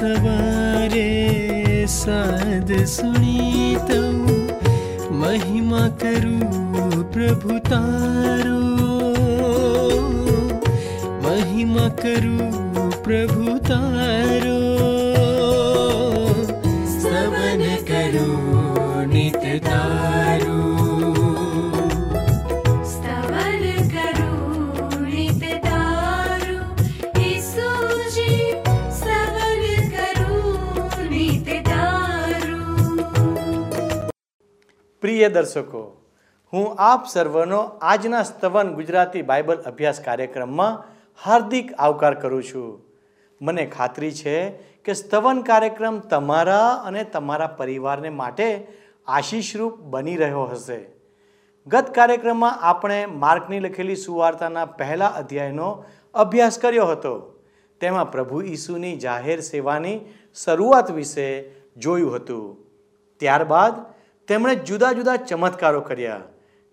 सवारे साधु सुनीतौ। महिमा करु प्रभु तार। महिमा करु प्रभु तार। પ્રિય દર્શકો, હું આપ સર્વનો આજના સ્તવન ગુજરાતી બાઇબલ અભ્યાસ કાર્યક્રમમાં હાર્દિક આવકાર કરું છું. મને ખાતરી છે કે સ્તવન કાર્યક્રમ તમારા અને તમારા પરિવારને માટે આશીષરૂપ બની રહ્યો હશે. ગત કાર્યક્રમમાં આપણે માર્કની લખેલી સુવાર્તાના પહેલા અધ્યાયનો અભ્યાસ કર્યો હતો. તેમાં પ્રભુ ઈસુની જાહેર સેવાની શરૂઆત વિશે જોયું હતું. ત્યારબાદ તેમણે જુદા જુદા ચમત્કારો કર્યા.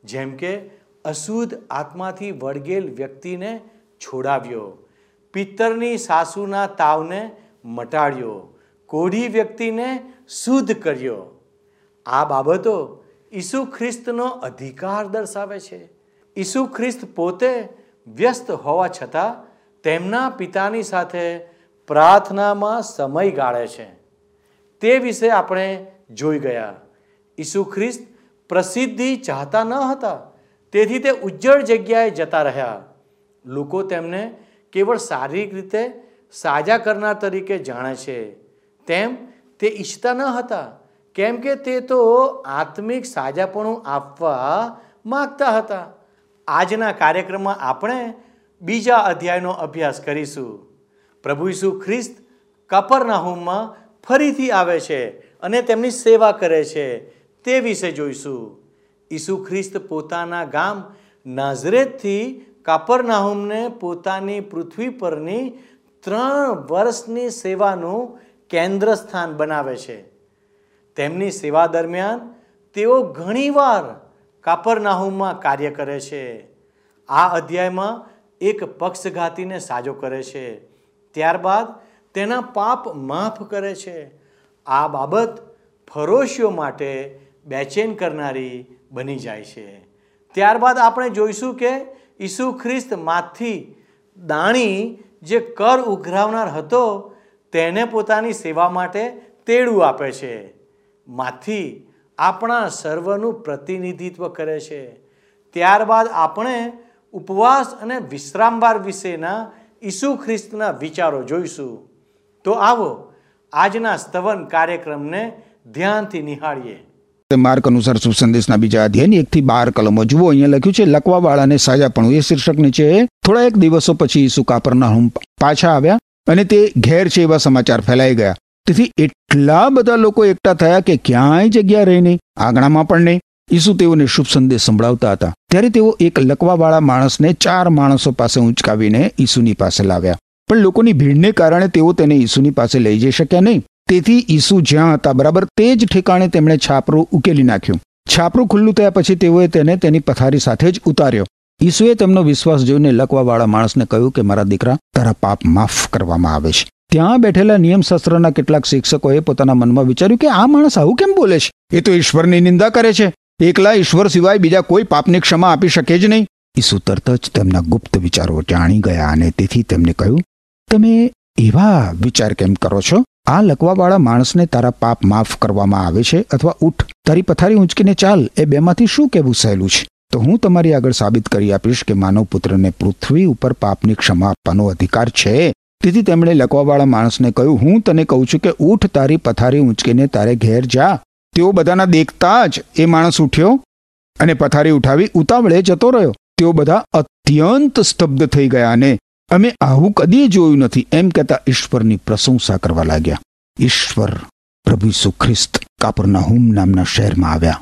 જેમ કે, અશુદ્ધ આત્માથી વળગેલ વ્યક્તિને છોડાવ્યો. પિત્તરની સાસુના તાવને મટાડ્યો. કોઢી વ્યક્તિને શુદ્ધ કર્યો. આ બાબતો ઈસુ ખ્રિસ્તનો અધિકાર દર્શાવે છે. ઈસુ ખ્રિસ્ત પોતે વ્યસ્ત હોવા છતાં તેમના પિતાની સાથે પ્રાર્થનામાં સમય ગાળે છે. તે વિશે આપણે જોઈ ગયા. ઈસુ ખ્રિસ્ત પ્રસિદ્ધિ ચાહતા ન હતા. તેથી તે ઉજ્જળ જગ્યાએ જતા રહ્યા. લોકો તેમને કેવળ શારીરિક રીતે સાજા કરનાર તરીકે જાણે છે. તેમ તે ઈચ્છતા ન હતા. કેમ કે તે તો આત્મિક સાજાપણું આપવા માગતા હતા. આજના કાર્યક્રમમાં આપણે બીજા અધ્યાયનો અભ્યાસ કરીશું. પ્રભુ ઈસુ ખ્રિસ્ત કપરનાહુમમાં ફરીથી આવે છે અને તેમની સેવા કરે છે. તે વિશે જોઈશું. ઈસુ ખ્રિસ્ત પોતાના ગામ નાઝરેતથી કાપરનાહુમને પોતાની પૃથ્વી પરની ત્રણ વર્ષની સેવાનું કેન્દ્ર સ્થાન બનાવે છે. તેમની સેવા દરમિયાન તેઓ ઘણીવાર કાપરનાહુમમાં કાર્ય કરે છે. આ અધ્યાયમાં એક પક્ષઘાતીને સાજો કરે છે. ત્યારબાદ તેના પાપ માફ કરે છે. આ બાબત ફરોશીઓ માટે બેચેન કરનારી બની જાય છે. ત્યારબાદ આપણે જોઈશું કે ઈસુ ખ્રિસ્ત માથી દાણી જે કર ઉઘરાવનાર હતો, તેને પોતાની સેવા માટે તેડું આપે છે. માથી આપણા સર્વનું પ્રતિનિધિત્વ કરે છે. ત્યારબાદ આપણે ઉપવાસ અને વિશ્રામવાર વિશેના ઈસુ ખ્રિસ્તના વિચારો જોઈશું. તો આવો આજના સ્તવન કાર્યક્રમને ધ્યાનથી નિહાળીએ. માર્ક અનુસાર શુભ બીજા અધ્યાયની. એકથી બાર કલમો. જુઓ, અહીંયા લખ્યું છે, લકવાવાળાને પણ એ શીર્ષક નીચે થોડા એક દિવસો પછી ઈસુ કાપરના પાછા આવ્યા અને તે ઘેર છે એવા સમાચાર ફેલાઈ ગયા. તેથી એટલા બધા લોકો એકઠા થયા કે ક્યાંય જગ્યા રહી નહીં, આંગણામાં પણ નહીં. ઈસુ તેઓને શુભ સંદેશ સંભળાવતા હતા. ત્યારે તેઓ એક લકવાવાળા માણસને ચાર માણસો પાસે ઊંચકાવીને ઈસુની પાસે લાવ્યા. પણ લોકોની ભીડને કારણે તેઓ તેને ઈસુની પાસે લઈ જઈ શક્યા નહીં. તેથી ઈસુ જ્યાં હતા, બરાબર, તે જ ઠેકાણે તેમણે છાપરું ઉકેલી નાખ્યું. છાપરું ખુલ્લું થયા પછી તેઓએ તેને તેની પથારી સાથે જ ઉતાર્યો. ઈસુએ તેમનો વિશ્વાસ જોઈને લકવાવાળા માણસને કહ્યું કે, મારા દીકરા, તારા પાપ માફ કરવામાં આવે છે. ત્યાં બેઠેલા નિયમશાસ્ત્રના કેટલાક શિક્ષકોએ પોતાના મનમાં વિચાર્યું કે, આ માણસ આવું કેમ બોલે છે? એ તો ઈશ્વરની નિંદા કરે છે. એકલા ઈશ્વર સિવાય બીજા કોઈ પાપની ક્ષમા આપી શકે જ નહીં. ઈસુ તરત જ તેમના ગુપ્ત વિચારો જાણી ગયા અને તેથી તેમને કહ્યું, તમે એવા વિચાર કેમ કરો છો? આ લકવાવાળા માણસને તારા પાપ માફ કરવામાં આવે છે અથવા ઉઠ, તારી પથારી ઊંચકીને ચાલ, એ બેમાંથી શું કહેવું સહેલું છે? તો હું તમારી આગળ સાબિત કરી આપીશ કે માનવ પુત્રને પૃથ્વી ઉપર પાપની ક્ષમા આપવાનો અધિકાર છે. તેથી તેમણે લકવાવાળા માણસને કહ્યું, હું તને કહું છું કે ઉઠ, તારી પથારી ઊંચકીને તારે ઘેર જા. તેઓ બધાના દેખતા જ એ માણસ ઉઠ્યો અને પથારી ઉઠાવી ઉતાવળે જતો રહ્યો. તેઓ બધા અત્યંત સ્તબ્ધ થઈ ગયા અને અમે આવું કદી જોયું નથી. એમ કહેતા ઈશ્વરની પ્રશંસા કરવા લાગ્યા. ઈશ્વર પ્રભુ ઈસુ ખ્રિસ્ત કાપરનાહુમ નામના શહેરમાં આવ્યા.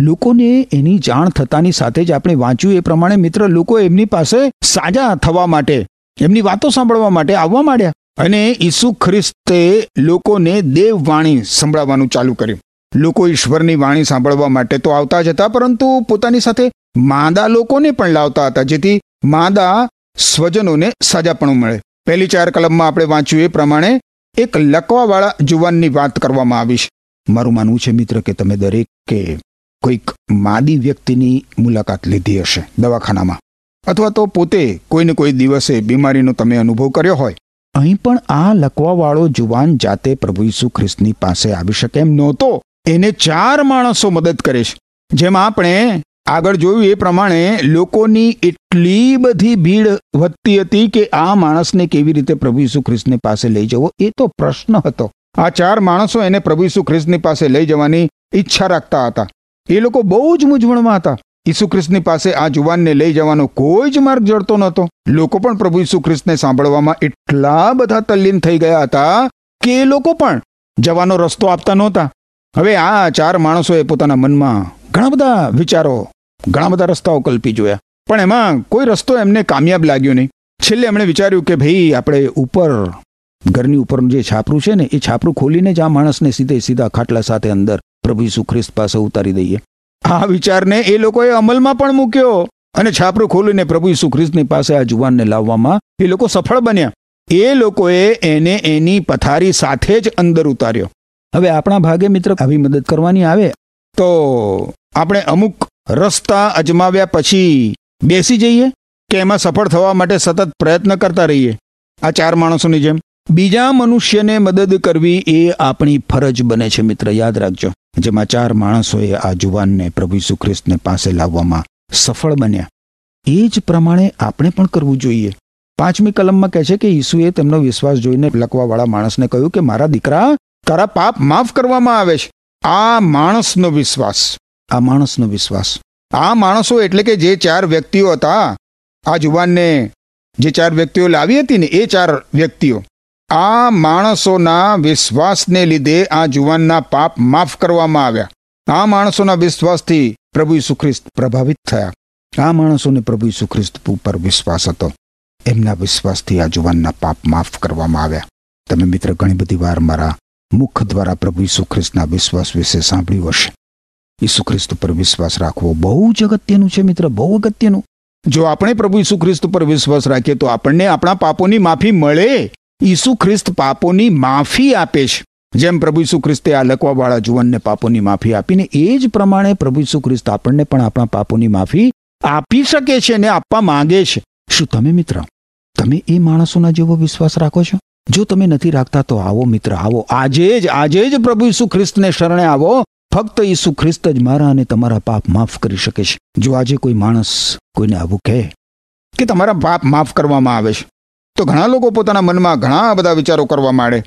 લોકોને એની જાણ થતાની સાથે જ આપણે વાંચ્યું એ પ્રમાણે મિત્ર, લોકો એમની પાસે સાજા થવા માટે, એમની વાતો સાંભળવા માટે આવવા માંડ્યા. અને ઈસુ ખ્રિસ્તે લોકોને દેવવાણી સંભળાવવાનું ચાલુ કર્યું. લોકો ઈશ્વરની વાણી સાંભળવા માટે તો આવતા જ હતા, પરંતુ પોતાની સાથે માંદા લોકોને પણ લાવતા હતા, જેથી માંદા સ્વજનોને સાજાપણું મળે. પહેલી ચાર કલમમાં આપણે વાંચ્યું એ પ્રમાણે એક લકવાવાળા જુવાનની વાત કરવામાં આવી છે. મારું માનવું છે મિત્ર કે તમે દરેક કે કોઈક માદી વ્યક્તિની મુલાકાત લીધી હશે દવાખાનામાં. અથવા તો પોતે કોઈને કોઈ દિવસે બીમારીનો તમે અનુભવ કર્યો હોય. અહીં પણ આ લકવાવાળો જુવાન જાતે પ્રભુ ઈસુ ખ્રિસ્તની પાસે આવી શકે એમ નહોતો. એને ચાર માણસો મદદ કરે છે. જેમ આપણે આગળ જોયું એ પ્રમાણે લોકોની એટલી બધી ભીડ વધતી હતી કે આ માણસને કેવી રીતે પ્રભુ ઈસુ ખ્રિસ્તની પાસે લઈ જવો? એ તો પ્રશ્ન હતો. આ ચાર માણસો એને પ્રભુ ઈસુ ખ્રિસ્તની પાસે લઈ જવાની ઈચ્છા રાખતા હતા. એ લોકો બહુ જ મૂંઝવણમાં હતા. ઈસુ ખ્રિસ્તની પાસે આ જુવાનને લઈ જવાનો કોઈ જ માર્ગ જડતો નહોતો. લોકો પણ પ્રભુ ઈસુ ખ્રિસ્તને સાંભળવામાં એટલા બધા તલ્લીન થઈ ગયા હતા કે એ લોકો પણ જવાનો રસ્તો આપતા નહોતા. હવે આ ચાર માણસોએ પોતાના મનમાં ઘણા બધા વિચારો ઘણા બધા રસ્તાઓ કલ્પી જોયા. પણ એમાં કોઈ રસ્તો એમને કામયાબ લાગ્યો નહીં. છેલ્લે એમણે વિચાર્યું કે ભાઈ આપણે ઉપર, ઘરની ઉપરનું જે છાપરું છે ને, એ છાપરું ખોલીને જ આ માણસને સીધે સીધા ખાટલા સાથે અંદર પ્રભુ ઈસુ ખ્રિસ્ત પાસે ઉતારી દઈએ. આ વિચારને એ લોકોએ અમલમાં પણ મૂક્યો અને છાપરું ખોલીને પ્રભુ ઈસુ ખ્રિસ્તની પાસે આ જુવાનને લાવવામાં એ લોકો સફળ બન્યા. એ લોકોએ એને એની પથારી સાથે જ અંદર ઉતાર્યો. હવે આપણા ભાગે મિત્ર આવી મદદ કરવાની આવે તો આપણે અમુક રસ્તા અજમાવ્યા પછી બેસી જઈએ કે એમાં સફળ થવા માટે સતત પ્રયત્ન કરતા રહીએ. આ ચાર માણસોની જેમ. બીજા મનુષ્યને મદદ કરવી એ આપણી ફરજ બને છે મિત્ર, યાદ રાખજો. જેમાં ચાર માણસોએ આ જુવાનને પ્રભુ ઈસુ પાસે લાવવામાં સફળ બન્યા. એ જ પ્રમાણે આપણે પણ કરવું જોઈએ. પાંચમી કલમમાં કહે છે કે ઈસુએ તેમનો વિશ્વાસ જોઈને લખવાવાળા માણસને કહ્યું કે મારા દીકરા, તારા પાપ માફ કરવામાં આવે છે. આ માણસનો વિશ્વાસ. આ માણસનો વિશ્વાસ. આ માણસો એટલે કે જે ચાર વ્યક્તિઓ હતા, આ જુવાનને જે ચાર વ્યક્તિઓ લાવી હતી ને, એ ચાર વ્યક્તિઓ. આ માણસોના વિશ્વાસને લીધે આ જુવાનના પાપ માફ કરવામાં આવ્યા. આ માણસોના વિશ્વાસથી પ્રભુ ઈસુ ખ્રિસ્ત પ્રભાવિત થયા. આ માણસોને પ્રભુ ઈસુ ખ્રિસ્ત ઉપર વિશ્વાસ હતો. એમના વિશ્વાસથી આ જુવાનના પાપ માફ કરવામાં આવ્યા. તમે મિત્ર, ઘણી બધી વાર મારા મુખ દ્વારા પ્રભુ ઈસુ ખ્રિસ્તના વિશ્વાસ વિશે સાંભળ્યું હશે. ઈસુ ખ્રિસ્ત પર વિશ્વાસ રાખવો બહુ જ અગત્યનું છે મિત્ર બહુ અગત્યનું જો આપણે પ્રભુ ઈસુ ખ્રિસ્ત પર વિશ્વાસ રાખીએ તો આપણને આપણા પાપોની માફી મળે ઈસુ ખ્રિસ્ત પાપોની માફી આપે છે જેમ પ્રભુ ઈસુ ખ્રિસ્તે આ લકવાવાળા જુવાનને પાપોની માફી આપીને, એ જ પ્રમાણે પ્રભુ ઈસુ ખ્રિસ્ત આપણને પણ આપણા પાપોની માફી આપી શકે છે અને આપવા માંગે છે. શું તમે મિત્ર, તમે એ માણસોના જેવો વિશ્વાસ રાખો છો? જો તમે નથી રાખતા, તો આવો મિત્ર, આવો. આજે જ આજે જ પ્રભુ ઈસુ ખ્રિસ્તને શરણે આવો. ફક્ત ઈસુ ખ્રિસ્ત જ મારા અને તમારા પાપ માફ કરી શકે છે. જો આજે કોઈ માણસ કોઈને આવું કહે કે તમારા પાપ માફ કરવામાં આવે છે, તો ઘણા લોકો પોતાના મનમાં ઘણા બધા વિચારો કરવા માંડે.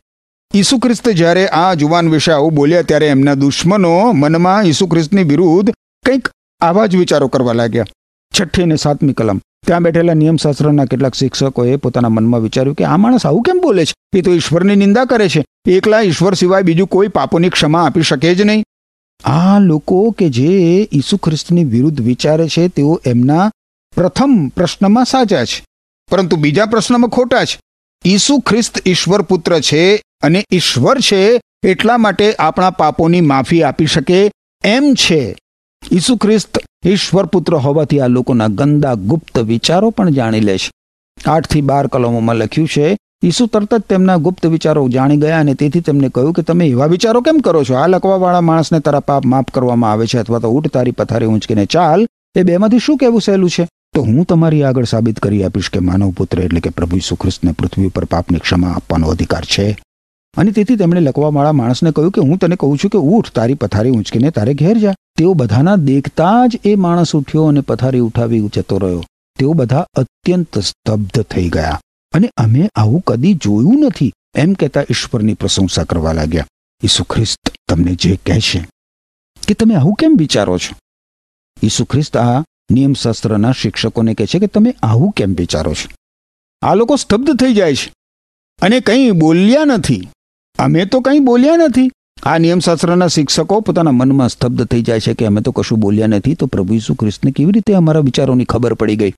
ઈસુ ખ્રિસ્ત જ્યારે આ જુવાન વિશે આવું બોલ્યા ત્યારે એમના દુશ્મનો મનમાં ઈસુ ખ્રિસ્તની વિરુદ્ધ કંઈક આવા જ વિચારો કરવા લાગ્યા. છઠ્ઠી અને સાતમી કલમ. ત્યાં બેઠેલા નિયમશાસ્ત્રના કેટલાક શિક્ષકોએ પોતાના મનમાં વિચાર્યું કે આ માણસ આવું કેમ બોલે છે? એ તો ઈશ્વરની નિંદા કરે છે. એકલા ઈશ્વર સિવાય બીજું કોઈ પાપોની ક્ષમા આપી શકે જ નહીં. આ લોકો કે જે ઈસુ ખ્રિસ્તની વિરુદ્ધ વિચારે છે, તેઓ એમના પ્રથમ પ્રશ્નમાં સાચા છે. પરંતુ બીજા પ્રશ્નમાં ખોટા છે. ઈસુ ખ્રિસ્ત ઈશ્વર પુત્ર છે અને ઈશ્વર છે એટલા માટે આપણા પાપોની માફી આપી શકે એમ છે. ઈસુ ખ્રિસ્ત ઈશ્વર પુત્ર હોવાથી આ લોકોના ગંદા ગુપ્ત વિચારો પણ જાણી લે છે. આઠથી બાર કલમોમાં લખ્યું છે ઈસુ તરત જ તેમના ગુપ્ત વિચારો જાણી ગયા અને તેથી તેમને કહ્યું કે તમે એવા વિચારો કેમ કરો છો? આ લકવાવાળા માણસને તારા પાપ માફ કરવામાં આવે છે અથવા તો ઊંટ તારી પથારી ઊંચકીને ચાલ, એ બેમાંથી શું કહેવું સહેલું છે? તો હું તમારી આગળ સાબિત કરી આપીશ કે માનવ પુત્ર એટલે કે પ્રભુ ઈસુ પૃથ્વી પર પાપની ક્ષમા આપવાનો અધિકાર છે. અને તેથી તેમણે લકવાવાળા માણસને કહ્યું કે હું તને કહું છું કે ઊઠ તારી પથારી ઊંચકીને તારે ઘેર જા. તેઓ બધાના દેખતા જ એ માણસ ઉઠ્યો અને પથારી ઉઠાવી જતો રહ્યો. તેઓ બધા અત્યંત સ્તબ્ધ થઈ ગયા. અને અમે આવું કદી જોયું નથી. એમ કહેતા ઈશ્વરની પ્રશંસા કરવા લાગ્યા. ઈસુ ખ્રિસ્ત તમને જે કહે છે કે તમે આવું કેમ વિચારો છો? ઈસુ ખ્રિસ્ત આ નિયમશાસ્ત્રના શિક્ષકોને કહે છે કે તમે આવું કેમ વિચારો છો? આ લોકો સ્તબ્ધ થઈ જાય છે અને કંઈ બોલ્યા નથી. અમે તો કંઈ બોલ્યા નથી. આ નિયમશાસ્ત્રના શિક્ષકો પોતાના મનમાં સ્તબ્ધ થઈ જાય છે કે અમે તો કશું બોલ્યા નથી. તો પ્રભુ ઈસુ ખ્રિસ્તને કેવી રીતે અમારા વિચારોની ખબર પડી ગઈ?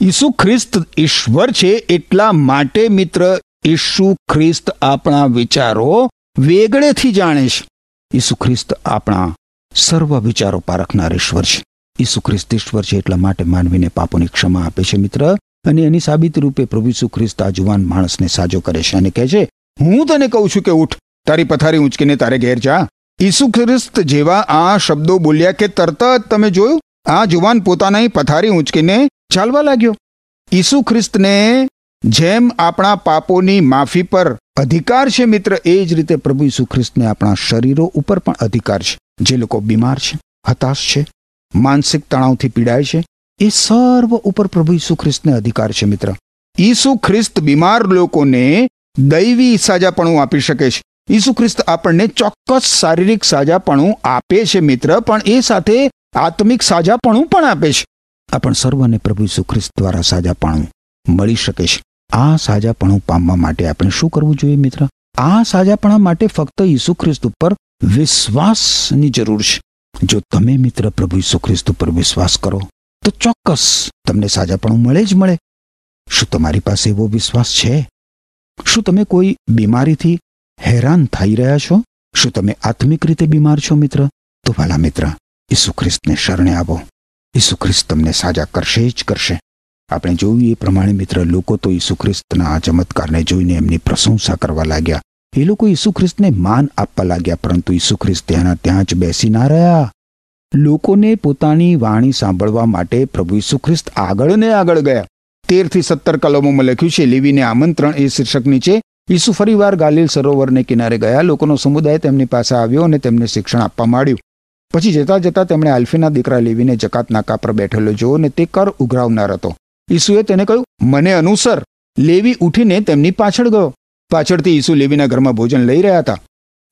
ઈસુ ખ્રિસ્ત ઈશ્વર છે એટલા માટે મિત્ર, ઈસુ ખ્રિસ્ત આપણા વિચારો વેગળેથી જાણે છે. ઈસુ ખ્રિસ્ત આપણા સર્વ વિચારો પારખનાર ઈશ્વર છે. ઈસુ ખ્રિસ્ત ઈશ્વર છે એટલા માટે માનવીને પાપોની ક્ષમા આપે છે, મિત્ર. અને એની સાબિત રૂપે પ્રભુ ઈસુ ખ્રિસ્ત આ જુવાન માણસને સાજો કરે છે અને કહે છે, હું તને કહું છું કે ઉઠ. તારી પથારી ઊંચકીને તારે ઘેર જા. ઈસુ ખ્રિસ્ત જેવા આ શબ્દો બોલ્યા કે તરત જ તમે જોયું? આ જુવાન પોતાની પથારી ઊંચકીને ચાલવા લાગ્યો. ઈસુ ખ્રિસ્તને જેમ આપણા પાપોની માફી પર અધિકાર છે મિત્ર, એ જ રીતે પ્રભુ ઈસુ ખ્રિસ્તને આપણા શરીરો ઉપર પણ અધિકાર છે. જે લોકો બીમાર છે, હતાશ છે, માનસિક તણાવથી પીડાય છે, એ સર્વ ઉપર પ્રભુ ઈસુ ખ્રિસ્તને અધિકાર છે મિત્ર. ઈસુ ખ્રિસ્ત બીમાર લોકોને દૈવી સાજાપણું આપી શકે છે. ઈસુ ખ્રિસ્ત આપણને ચોક્કસ શારીરિક સાજાપણું આપે છે મિત્ર, પણ એ સાથે આત્મિક સાજાપણું પણ આપે છે. આ પણ સર્વને પ્રભુ ઈસુ ખ્રિસ્ત દ્વારા સાજાપણું મળી શકે છે. આ સાજાપણું પામવા માટે આપણે શું કરવું જોઈએ મિત્ર? આ સાજાપણા માટે ફક્ત ઈસુ ખ્રિસ્ત ઉપર વિશ્વાસની જરૂર છે. જો તમે મિત્ર પ્રભુ ઈસુ ખ્રિસ્ત ઉપર વિશ્વાસ કરો, તો ચોક્કસ તમને સાજાપણું મળે જ મળે. શું તમારી પાસે એવો વિશ્વાસ છે? શું તમે કોઈ બીમારીથી હેરાન થઈ રહ્યા છો? શું તમે આત્મિક રીતે બીમાર છો મિત્ર? તો વાલા મિત્ર, ઈસુ ખ્રિસ્તને શરણે આવો. ઈસુ ખ્રિસ્ત તમને સાજા કરશે જ કરશે. આપણે જોયું એ પ્રમાણે મિત્ર, લોકો તો ઈસુ ખ્રિસ્તના આ ચમત્કારને જોઈને એમની પ્રશંસા કરવા લાગ્યા. એ લોકો ઈસુ ખ્રિસ્તને માન આપવા લાગ્યા, પરંતુ ઈસુ ખ્રિસ્ત ત્યાંના ત્યાં જ બેસી ના રહ્યા. લોકોને પોતાની વાણી સાંભળવા માટે પ્રભુ ઈસુ ખ્રિસ્ત આગળ ને આગળ ગયા. તેરથી સત્તર કલમોમાં લખ્યું છે, લેવીને આમંત્રણ એ શીર્ષકની છે ઈસુ ફરીવાર ગાલિલ સરોવરને કિનારે ગયા. લોકોનો સમુદાય તેમની પાસે આવ્યો અને તેમને શિક્ષણ આપવા માંડ્યું. પછી જતા જતા તેમણે આલ્ફીના દીકરા લેવીને જકાત નાકા પર બેઠેલો જોયો અને તે કર ઉઘરાવનાર હતો. ઈસુએ તેને કહ્યું, મને અનુસર. લેવી ઉઠીને તેમની પાછળ ગયો. પાછળથી ઈસુ લેવીના ઘરમાં ભોજન લઈ રહ્યા હતા.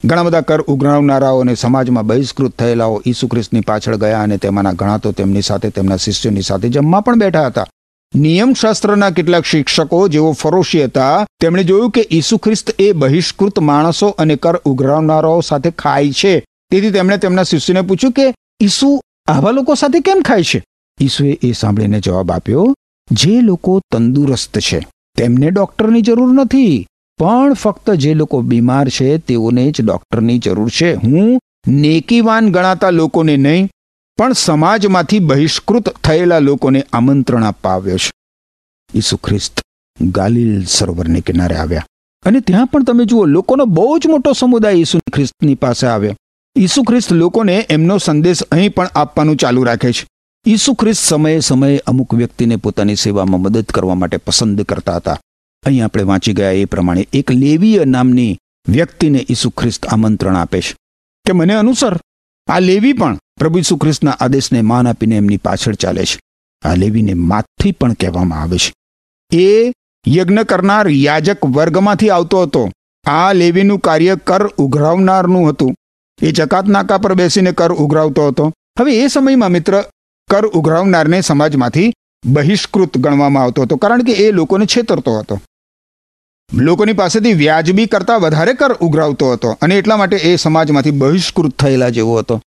ઘણા બધા કર ઉઘરાવનારાઓ અને સમાજમાં બહિષ્કૃત થયેલાઓ ઈસુ ખ્રિસ્તની પાછળ ગયા અને તેમાંના ઘણા તો તેમની સાથે તેમના શિષ્યોની સાથે જમવા પણ બેઠા હતા. નિયમશાસ્ત્રના કેટલાક શિક્ષકો જેઓ ફરોશી હતા, તેમણે જોયું કે ઈસુ ખ્રિસ્ત એ બહિષ્કૃત માણસો અને કર ઉઘરાવનારાઓ સાથે ખાય છે. તેથી તેમણે તેમના શિષ્યને પૂછ્યું કે, ઈસુ આવા લોકો સાથે કેમ ખાય છે? ઈસુએ એ સાંભળીને જવાબ આપ્યો, જે લોકો તંદુરસ્ત છે, તેમને ડોક્ટરની જરૂર નથી, પણ ફક્ત જે લોકો બીમાર છે તેઓને જ ડોક્ટરની જરૂર છે. હું નેકીવાન ગણાતા લોકોને નહીં, પણ સમાજમાંથી બહિષ્કૃત થયેલા લોકોને આમંત્રણ આપવા છે. ઈસુ ખ્રિસ્ત ગાલિલ સરોવરને કિનારે આવ્યા. અને ત્યાં પણ તમે જુઓ, લોકોનો બહુ જ મોટો સમુદાય ઈસુ ખ્રિસ્તની પાસે આવ્યો. ઈસુ ખ્રિસ્ત લોકોને એમનો સંદેશ અહીં પણ આપવાનું ચાલુ રાખે છે. ઈસુ ખ્રિસ્ત સમયે સમયે અમુક વ્યક્તિને પોતાની સેવામાં મદદ કરવા માટે પસંદ કરતા હતા. અહીં આપણે વાંચી ગયા એ પ્રમાણે એક લેવીય નામની વ્યક્તિને ઈસુ ખ્રિસ્ત આમંત્રણ આપે છે. કે મને અનુસર. આ લેવી પણ પ્રભુ ઈસુ ખ્રિસ્તના આદેશને માન આપીને એમની પાછળ ચાલે છે. આ લેવીને માથી પણ કહેવામાં આવે છે. એ યજ્ઞ કરનાર યાજક વર્ગમાંથી આવતો હતો. આ લેવીનું કાર્ય કર ઉઘરાવનારનું હતું. એ જકાત નાકા પર બેસીને કર ઉઘરાવતો હતો. હવે એ સમયમાં મિત્ર, કર ઉઘરાવનારને સમાજમાંથી બહિષ્કૃત ગણવામાં આવતો હતો, કારણ કે એ લોકોને છેતરતો હતો. લોકોની પાસેથી વ્યાજબી કરતાં વધારે કર ઉઘરાવતો હતો અને એટલા માટે એ સમાજમાંથી બહિષ્કૃત થયેલા જેવો હતો.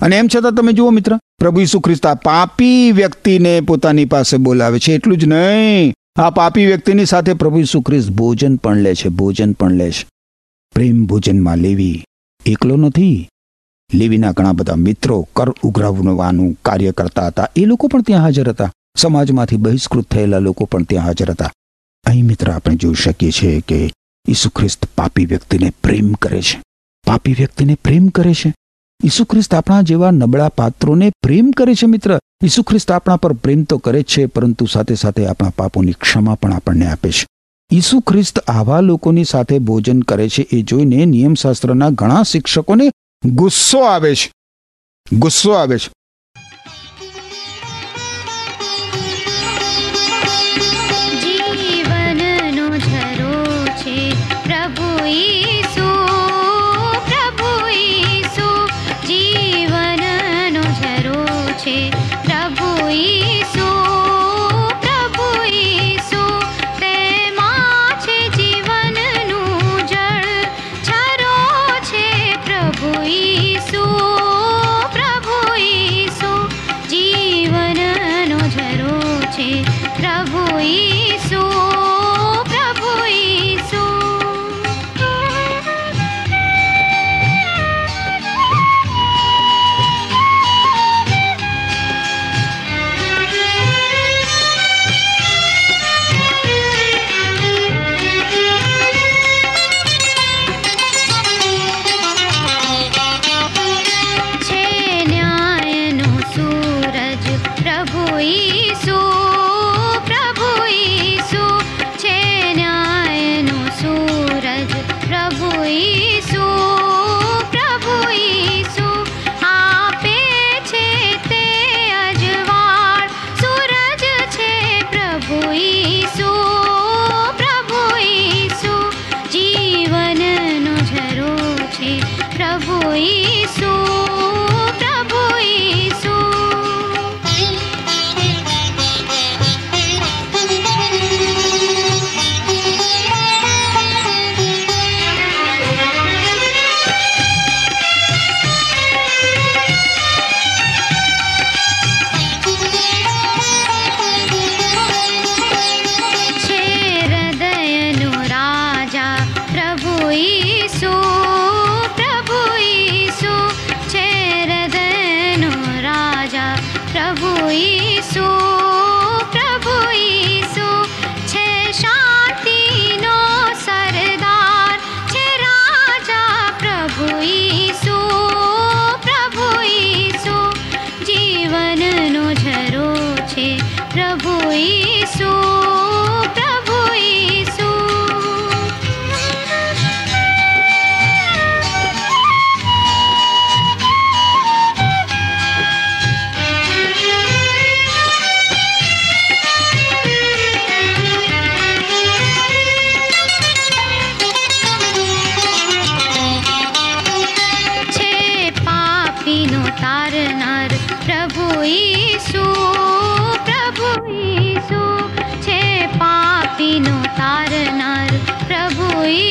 અને એમ છતાં તમે જુઓ મિત્ર, પ્રભુ ઈસુ ખ્રિસ્ત પાપી વ્યક્તિને પોતાની પાસે બોલાવે છે, એટલું જ નહીં. આ પાપી વ્યક્તિની સાથે પ્રભુ ઈસુ ખ્રિસ્ત ભોજન પણ લે છે, ભોજન પણ લે છે. પ્રેમ ભોજનમાં લેવી. એકલો નથી. લેવીના ઘણા બધા મિત્રો કર ઉઘરાવવાનું કાર્ય કરતા હતા. એ લોકો પણ ત્યાં હાજર હતા. સમાજમાંથી બહિષ્કૃત થયેલા લોકો પણ ત્યાં હાજર હતા. અહીં મિત્ર, આપણે જોઈ શકીએ છીએ કે ઈસુ ખ્રિસ્ત પાપી વ્યક્તિને પ્રેમ કરે છે. પાપી વ્યક્તિને પ્રેમ કરે છે. ઈસુ ખ્રિસ્ત આપણા જેવા નબળા પાત્રોને પ્રેમ કરે છે, મિત્ર. ઈસુ ખ્રિસ્ત આપણા પર પ્રેમ તો કરે છે, પરંતુ સાથે સાથે આપણા પાપોની ક્ષમા પણ આપણને આપે છે. ઈસુ ખ્રિસ્ત આવા લોકોની સાથે ભોજન કરે છે એ જોઈને નિયમશાસ્ત્રના ઘણા શિક્ષકોને ગુસ્સો આવે છે. ગુસ્સો આવે છે. પ્રભુ isso.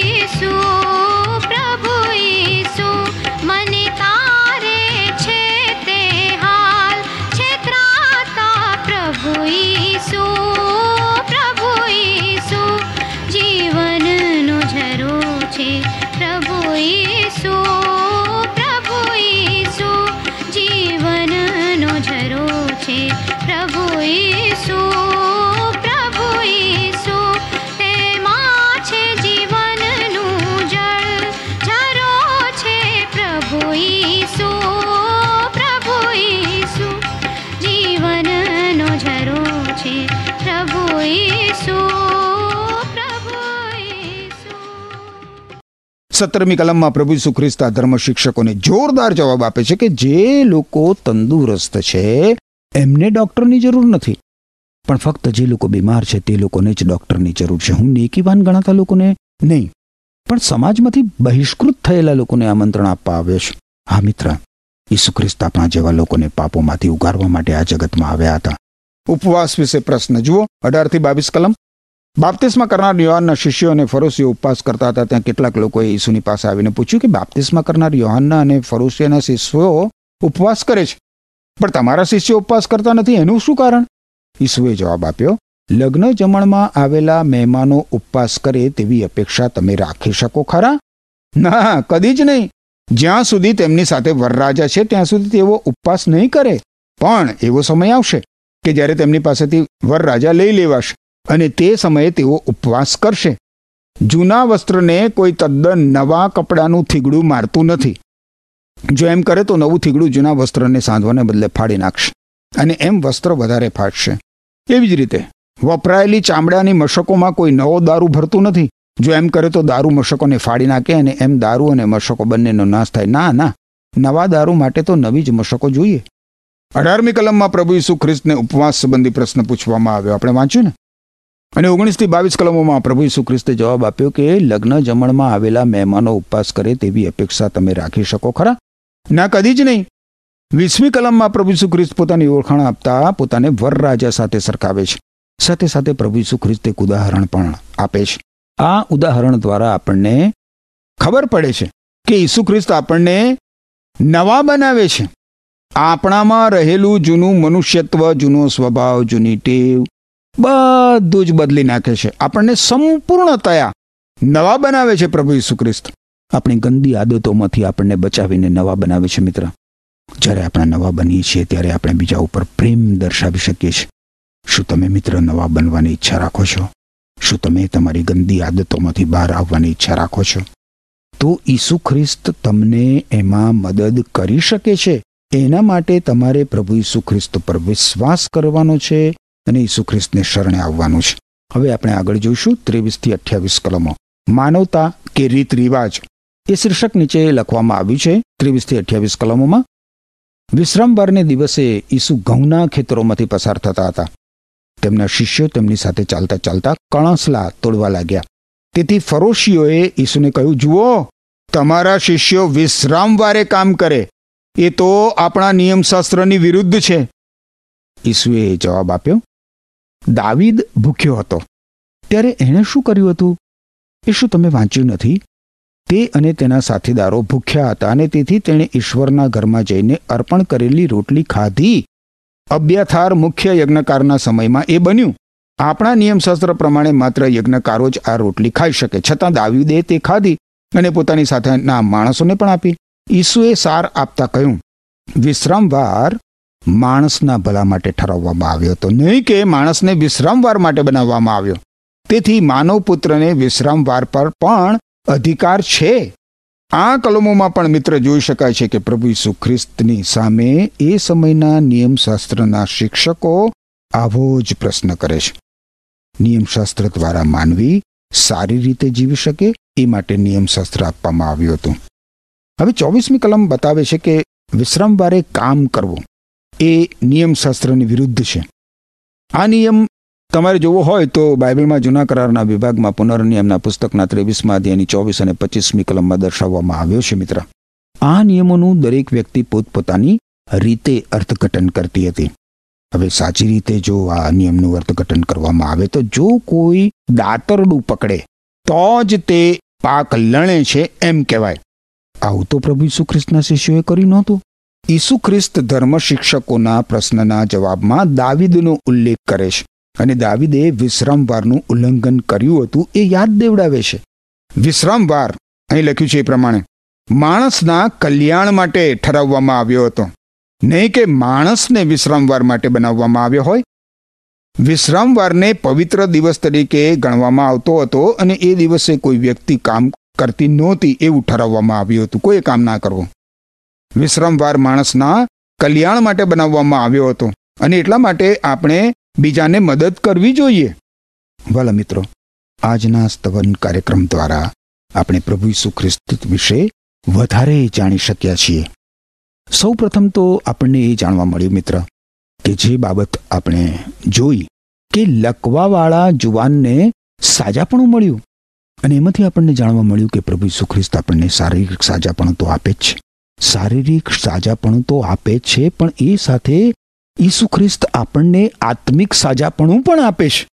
Jesus. સત્તરમી કલમમાં પ્રભુ ઈસુ ખ્રિસ્ત ધર્મ શિક્ષકોને જોરદાર જવાબ આપે છે કે જે લોકો તંદુરસ્ત છે, એમને ડૉક્ટરની જરૂર નથી. પણ ફક્ત જે લોકો બીમાર છે તે લોકોને જ ડૉક્ટરની જરૂર છે. હું નેકીવાન ગણાતા લોકોને નહીં, પણ સમાજમાંથી બહિષ્કૃત થયેલા લોકોને આમંત્રણ આપવા આવ્યો છે. હા, મિત્ર, ઈસુ ખ્રિસ્ત આપણા જેવા લોકોને પાપોમાંથી ઉગારવા માટે આ જગતમાં આવ્યા હતા. ઉપવાસ વિશે પ્રશ્ન જુઓ. અઢારથી બાવીસ કલમ. બાપ્તિસ્મા કરનાર યોહાનના શિષ્યો અને ફરોશીઓ ઉપવાસ કરતા હતા. ત્યાં કેટલાક લોકોએ ઈસુની પાસે આવીને પૂછ્યું કે, બાપ્તિસ્મા કરનાર યોહાનના અને ફરોશીઓના શિષ્યો ઉપવાસ કરે છે? પણ તમારા શિષ્યો ઉપવાસ કરતા નથી, એનું શું કારણ? ઈસુએ જવાબ આપ્યો, લગ્ન જમણમાં આવેલા મહેમાનો ઉપવાસ કરે તેવી અપેક્ષા તમે રાખી શકો ખરા? ના, કદી જ નહીં. જ્યાં સુધી તેમની સાથે વરરાજા છે, ત્યાં સુધી તેઓ ઉપવાસ નહીં કરે. પણ એવો સમય આવશે કે જ્યારે તેમની પાસેથી વરરાજા લઈ લેવાશે. અને તે સમયે તેઓ ઉપવાસ કરશે. જૂના વસ્ત્રને કોઈ તદ્દન નવા કપડાનું થીગડું મારતું નથી. જો એમ કરે તો નવું થીગડું જૂના વસ્ત્રને સાંધવાને બદલે ફાડી નાખશે અને એમ વસ્ત્ર વધારે ફાટશે. એવી જ રીતે, વપરાયેલી ચામડાની મશકોમાં કોઈ નવો દારૂ ભરતું નથી. જો એમ કરે તો દારૂ મશકોને ફાડી નાખે અને એમ દારૂ અને મશકો બંનેનો નાશ થાય. ના ના, નવા દારૂ માટે તો નવી જ મશકો જોઈએ. અઢારમી કલમમાં પ્રભુ ઈસુ ખ્રિસ્તને ઉપવાસ સંબંધી પ્રશ્ન પૂછવામાં આવ્યો. આપણે વાંચ્યું ને? અને ઓગણીસથી બાવીસ કલમોમાં પ્રભુ ઈસુ ખ્રિસ્તે જવાબ આપ્યો કે લગ્ન જમણમાં આવેલા મહેમાનો ઉપવાસ કરે તેવી અપેક્ષા તમે રાખી શકો, ખરા? ના, કદી જ નહીં. વીસમી કલમમાં પ્રભુ ઈસુ ખ્રિસ્ત પોતાની ઓળખાણ આપતા પોતાને વરરાજા સાથે સરખાવે છે. સાથે સાથે પ્રભુ ઈસુ ખ્રિસ્ત એક ઉદાહરણ પણ આપે છે. આ ઉદાહરણ દ્વારા આપણને ખબર પડે છે કે ઈસુ ખ્રિસ્ત આપણને નવા બનાવે છે. આપણામાં રહેલું જૂનું મનુષ્યત્વ, જૂનો સ્વભાવ, જૂની ટેવ બધું જ બદલી નાખે છે. આપણને સંપૂર્ણતયા નવા બનાવે છે પ્રભુ ઈસુ ખ્રિસ્ત આપણી ગંદી આદતોમાંથી આપણને બચાવીને નવા બનાવે છે મિત્ર. જ્યારે આપણે નવા બનીએ છીએ, ત્યારે આપણે બીજા ઉપર પ્રેમ દર્શાવી શકીએ છીએ. શું તમે મિત્ર નવા બનવાની ઈચ્છા રાખો છો? શું તમે તમારી ગંદી આદતોમાંથી બહાર આવવાની ઈચ્છા રાખો છો? તો ઈસુ ખ્રિસ્ત તમને એમાં મદદ કરી શકે છે. એના માટે તમારે પ્રભુ ઈસુ ખ્રિસ્ત પર વિશ્વાસ કરવાનો છે. અને ઈસુ ખ્રિસ્તને શરણે આવવાનું છે. હવે આપણે આગળ જોઈશું ત્રેવીસથી અઠ્યાવીસ કલમો. માનવતા કે રીત રિવાજ એ શીર્ષક નીચે લખવામાં આવ્યું છે ત્રેવીસથી અઠ્યાવીસ કલમોમાં. વિશ્રામવારને દિવસે ઈસુ ઘઉંના ખેતરોમાંથી પસાર થતા હતા. તેમના શિષ્યો તેમની સાથે ચાલતા ચાલતા કણસલા તોડવા લાગ્યા. તેથી ફરોશીઓએ ઈસુને કહ્યું, જુઓ, તમારા શિષ્યો વિશ્રામવારે કામ કરે. એ તો આપણા નિયમશાસ્ત્રની વિરુદ્ધ છે. ઈસુએ જવાબ આપ્યો દાવીદ ભૂખ્યો હતો. ત્યારે એણે શું કર્યું હતું? એ શું તમે વાંચ્યું નથી? તે અને તેના સાથીદારો ભૂખ્યા હતા અને તેથી તેણે ઈશ્વરના ઘરમાં જઈને અર્પણ કરેલી રોટલી ખાધી. અબ્યાથાર મુખ્ય યજ્ઞકારના સમયમાં એ બન્યું. આપણા નિયમશાસ્ત્ર પ્રમાણે માત્ર યજ્ઞકારો જ આ રોટલી ખાઈ શકે. છતાં દાવીદે તે ખાધી અને પોતાની સાથેના માણસોને પણ આપી. ઈસુએ સાર આપતા કહ્યું, વિશ્રામવાર માણસના ભલા માટે ઠરાવવામાં આવ્યો હતો. નહીં કે માણસને વિશ્રામવાર માટે બનાવવામાં આવ્યો. તેથી માનવ પુત્રને વિશ્રામવાર પર પણ અધિકાર છે. આ કલમોમાં પણ મિત્ર જોઈ શકાય છે કે પ્રભુ ઈસુ ખ્રિસ્તની સામે એ સમયના નિયમશાસ્ત્રના શિક્ષકો આવો જ પ્રશ્ન કરે છે. નિયમશાસ્ત્ર દ્વારા માનવી સારી રીતે જીવી શકે એ માટે નિયમશાસ્ત્ર આપવામાં આવ્યું હતું. હવે ચોવીસમી કલમ બતાવે છે કે વિશ્રામવારે કામ કરવું. એ નિયમશાસ્ત્રની વિરુદ્ધ છે. આ નિયમ તમારે જોવો હોય તો બાઇબલમાં જૂના કરારના વિભાગમાં પુનર્નિયમના પુસ્તકના ત્રેવીસમાં અધ્યાયની ચોવીસ અને પચીસમી કલમમાં દર્શાવવામાં આવ્યો છે, મિત્ર. આ નિયમોનું દરેક વ્યક્તિ પોતપોતાની રીતે અર્થઘટન કરતી હતી. હવે સાચી રીતે જો આ નિયમનું અર્થઘટન કરવામાં આવે તો જો કોઈ દાતરડું પકડે, તો જ તે પાક લણે છે, એમ કહેવાય. આવું તો પ્રભુ ઈસુ ખ્રિસ્તના શિષ્યોએ કર્યું નહોતું. ઈસુ ખ્રિસ્ત ધર્મ શિક્ષકોના પ્રશ્નના જવાબમાં દાવીદનો ઉલ્લેખ કરે છે અને દાવીદે વિશ્રામવારનું ઉલ્લંઘન કર્યું હતું એ યાદ દેવડાવે છે. વિશ્રામવાર, અહીં લખ્યું છે એ પ્રમાણે, માણસના કલ્યાણ માટે ઠરાવવામાં આવ્યો હતો. નહીં કે માણસને વિશ્રામવાર માટે બનાવવામાં આવ્યો હોય. વિશ્રામવારને પવિત્ર દિવસ તરીકે ગણવામાં આવતો હતો અને એ દિવસે કોઈ વ્યક્તિ કામ કરતી નહોતી એવું ઠરાવવામાં આવ્યું હતું. કોઈ કામ ના કરવું? વિશ્રામવાર માણસના કલ્યાણ માટે બનાવવામાં આવ્યો હતો. અને એટલા માટે આપણે બીજાને મદદ કરવી જોઈએ. ભલા મિત્રો, આજના સ્તવન કાર્યક્રમ દ્વારા આપણે પ્રભુ ઈસુ ખ્રિસ્ત વિશે વધારે જાણી શક્યા છીએ. સૌ પ્રથમ તો આપણને એ જાણવા મળ્યું મિત્ર, કે જે બાબત આપણે જોઈ કે લકવાવાળા જુવાનને સાજાપણું મળ્યું. અને એમાંથી આપણને જાણવા મળ્યું કે પ્રભુ ઈસુ ખ્રિસ્ત આપણને શારીરિક સાજાપણું તો આપે જ છે. શારીરિક સાજાપણું તો આપે છે, પણ એ સાથે ઈસુ ખ્રિસ્ત આપણને આત્મિક સાજાપણું પણ આપે છે.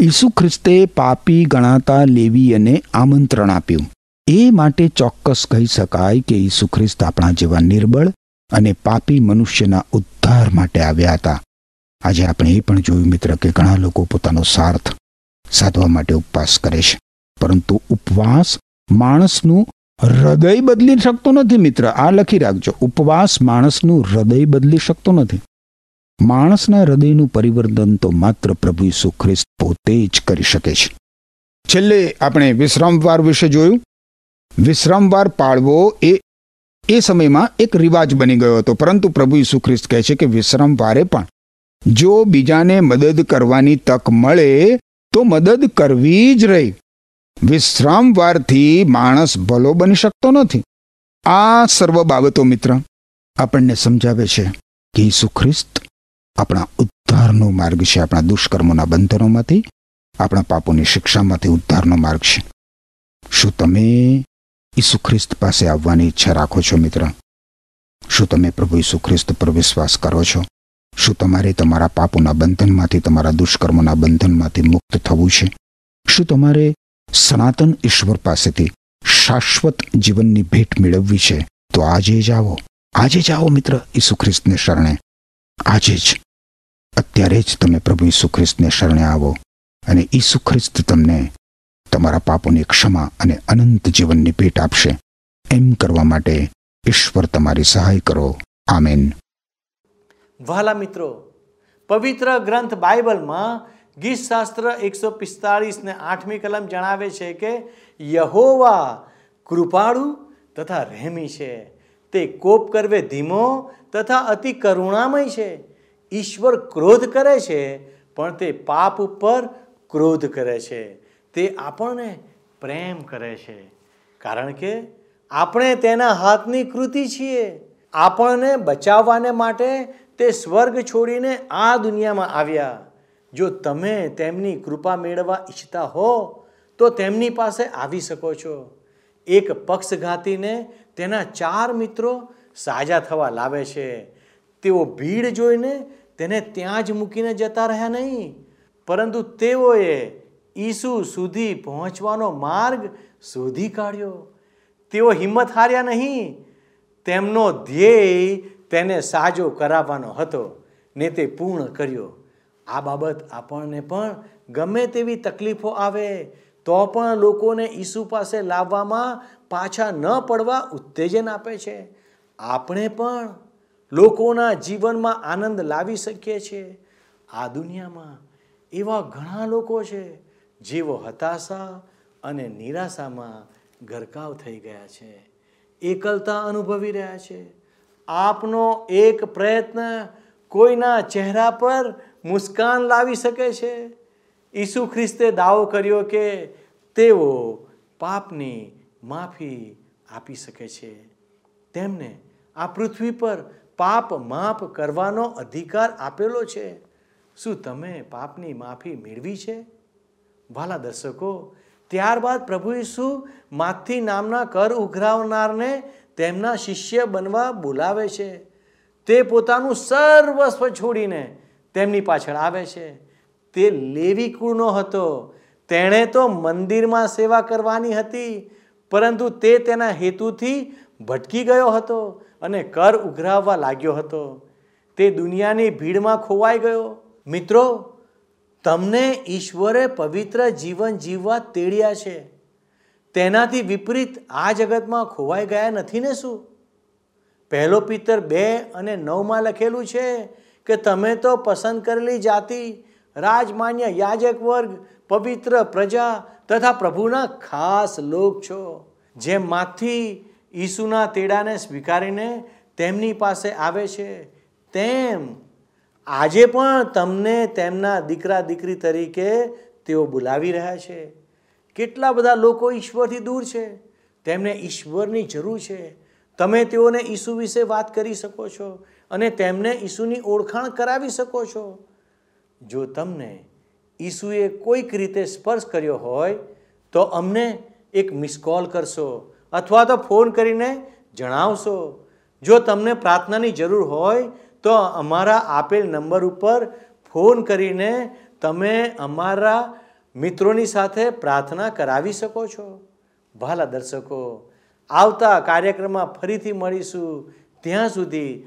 ઈસુ ખ્રિસ્તે પાપી ગણાતા લેવીયને આમંત્રણ આપ્યું. એ માટે ચોક્કસ કહી શકાય કે ઈસુ ખ્રિસ્ત આપણા જેવા નિર્બળ અને પાપી મનુષ્યના ઉદ્ધાર માટે આવ્યા હતા. આજે આપણે એ પણ જોયું મિત્ર કે ઘણા લોકો પોતાનો સ્વાર્થ સાધવા માટે ઉપવાસ કરે છે. પરંતુ ઉપવાસ માણસનું હૃદય બદલી શકતો નથી મિત્ર. આ લખી રાખજો. ઉપવાસ માણસનું હૃદય બદલી શકતો નથી. માણસના હૃદયનું પરિવર્તન તો માત્ર પ્રભુ ઈસુ ખ્રિસ્ત પોતે જ કરી શકે છે. છેલ્લે આપણે વિશ્રામવાર વિશે જોયું. વિશ્રામવાર પાળવો એ એ સમયમાં એક રિવાજ બની ગયો હતો. પરંતુ પ્રભુ ઈસુ ખ્રિસ્ત કહે છે કે વિશ્રામવારે પણ જો બીજાને મદદ કરવાની તક મળે, તો મદદ કરવી જ રહી. વિશ્રામવારથી માણસ ભલો બની શકતો નથી. આ સર્વ બાબતો મિત્ર, આપણને સમજાવે છે કે ઈસુ ખ્રિસ્ત આપણા ઉદ્ધારનો માર્ગ છે, આપણા દુષ્કર્મોના બંધનોમાંથી, આપણા પાપોની શિક્ષામાંથી ઉદ્ધારનો માર્ગ છે. શું તમે ઈસુ ખ્રિસ્ત પાસે આવવાની ઈચ્છા રાખો છો મિત્ર? શું તમે પ્રભુ ઈસુ ખ્રિસ્ત પર વિશ્વાસ કરો છો? શું તમારે તમારા પાપોના બંધનમાંથી, તમારા દુષ્કર્મોના બંધનમાંથી મુક્ત થવું છે? શું તમારે સનાતન ઈશ્વર પાસેથી શાશ્વત જીવનની ભેટ મેળવવી છે. તો આજે જ આવો. આજે જ આવો મિત્ર ઈસુ ખ્રિસ્તને શરણે. આજે જ. અત્યારે જ તમે પ્રભુ ઈસુ ખ્રિસ્તને શરણે આવો અને ઈસુ ખ્રિસ્ત તમને તમારા પાપોની ક્ષમા અને અનંત જીવનની ભેટ આપશે. એમ કરવા માટે ઈશ્વર તમારી સહાય કરો. આમેન. વહાલા મિત્રો, પવિત્ર ગ્રંથ બાઇબલમાં ગીત શાસ્ત્ર એકસો પિસ્તાળીસ ને આઠમી કલમ જણાવે છે કે યહોવા કૃપાળુ તથા રહેમી છે. તે કોપ કરવે ધીમો તથા અતિ કરુણામય છે. ઈશ્વર ક્રોધ કરે છે, પણ તે પાપ ઉપર ક્રોધ કરે છે. તે આપણને પ્રેમ કરે છે. કારણ કે આપણે તેના હાથની કૃતિ છીએ. આપણને બચાવવાને માટે તે સ્વર્ગ છોડીને આ દુનિયામાં આવ્યા. જો તમે તેમની કૃપા મેળવવા ઈચ્છતા હો, તો તેમની પાસે આવી શકો છો. એક પક્ષઘાતીને તેના ચાર મિત્રો સાજા થવા લાવે છે. તેઓ ભીડ જોઈને તેને ત્યાં જ મૂકીને જતા રહ્યા નહીં. પરંતુ તેઓએ ઈસુ સુધી પહોંચવાનો માર્ગ શોધી કાઢ્યો. તેઓ હિંમત હાર્યા નહીં. તેમનો ધ્યેય તેને સાજો કરાવવાનો હતો ને તે પૂર્ણ કર્યો. આ બાબત આપણને પણ ગમે તેવી તકલીફો આવે, તો પણ લોકોને ઈસુ પાસે લાવવામાં પાછા ન પડવા ઉત્તેજન આપે છે. આપણે પણ લોકોના જીવનમાં આનંદ લાવી શકીએ છીએ. આ દુનિયામાં એવા ઘણા લોકો છે, જેઓ હતાશા અને નિરાશામાં ગરકાવ થઈ ગયા છે. એકલતા અનુભવી રહ્યા છે. આપનો એક પ્રયત્ન કોઈના ચહેરા પર મુસ્કાન લાવી શકે છે? ઈસુ ખ્રિસ્તે દાવો કર્યો કે તેઓ પાપની માફી આપી શકે છે. તેમને આ પૃથ્વી પર પાપ માફ કરવાનો અધિકાર આપેલો છે. શું તમે પાપની માફી મેળવી છે? વાલા દર્શકો, ત્યારબાદ પ્રભુ ઈસુ માથી નામના કર ઉઘરાવનારને તેમના શિષ્ય બનવા બોલાવે છે. તે પોતાનું સર્વસ્વ છોડીને તેમની પાછળ આવે છે. તે લેવી કુળનો હતો. તેણે તો મંદિરમાં સેવા કરવાની હતી, પરંતુ તે તેના હેતુથી ભટકી ગયો હતો અને કર ઉઘરાવવા લાગ્યો હતો. તે દુનિયાની ભીડમાં ખોવાઈ ગયો. મિત્રો, તમને ઈશ્વરે પવિત્ર જીવન જીવવા તેડ્યા છે. તેનાથી વિપરીત આ જગતમાં ખોવાઈ ગયા નથી ને શું? પહેલો પિત્તર બે અને નવમાં લખેલું છે કે તમે તો પસંદ કરેલી જાતિ, રાજમાન્ય યાજક વર્ગ, પવિત્ર પ્રજા તથા પ્રભુના ખાસ લોક છો. જેમાંથી માથી ઈસુના તેડાને સ્વીકારીને તેમની પાસે આવે છે, તેમ આજે પણ તમને તેમના દીકરા દીકરી તરીકે તેઓ બોલાવી રહ્યા છે. કેટલા બધા લોકો ઈશ્વરથી દૂર છે, તેમને ઈશ્વરની જરૂર છે. તમે તેઓને ઈસુ વિશે વાત કરી શકો છો. અને તેમને ઈસુની ઓળખાણ કરાવી શકો છો. જો તમને ઈસુએ કોઈક રીતે સ્પર્શ કર્યો હોય, તો અમને એક મિસ કોલ કરશો અથવા તો ફોન કરીને જણાવશો. જો તમને પ્રાર્થનાની જરૂર હોય, તો અમારા આપેલ નંબર ઉપર ફોન કરીને તમે અમારા મિત્રોની સાથે પ્રાર્થના કરાવી શકો છો. ભાલા દર્શકો, આવતા કાર્યક્રમમાં ફરીથી મળીશું. ત્યાં સુધી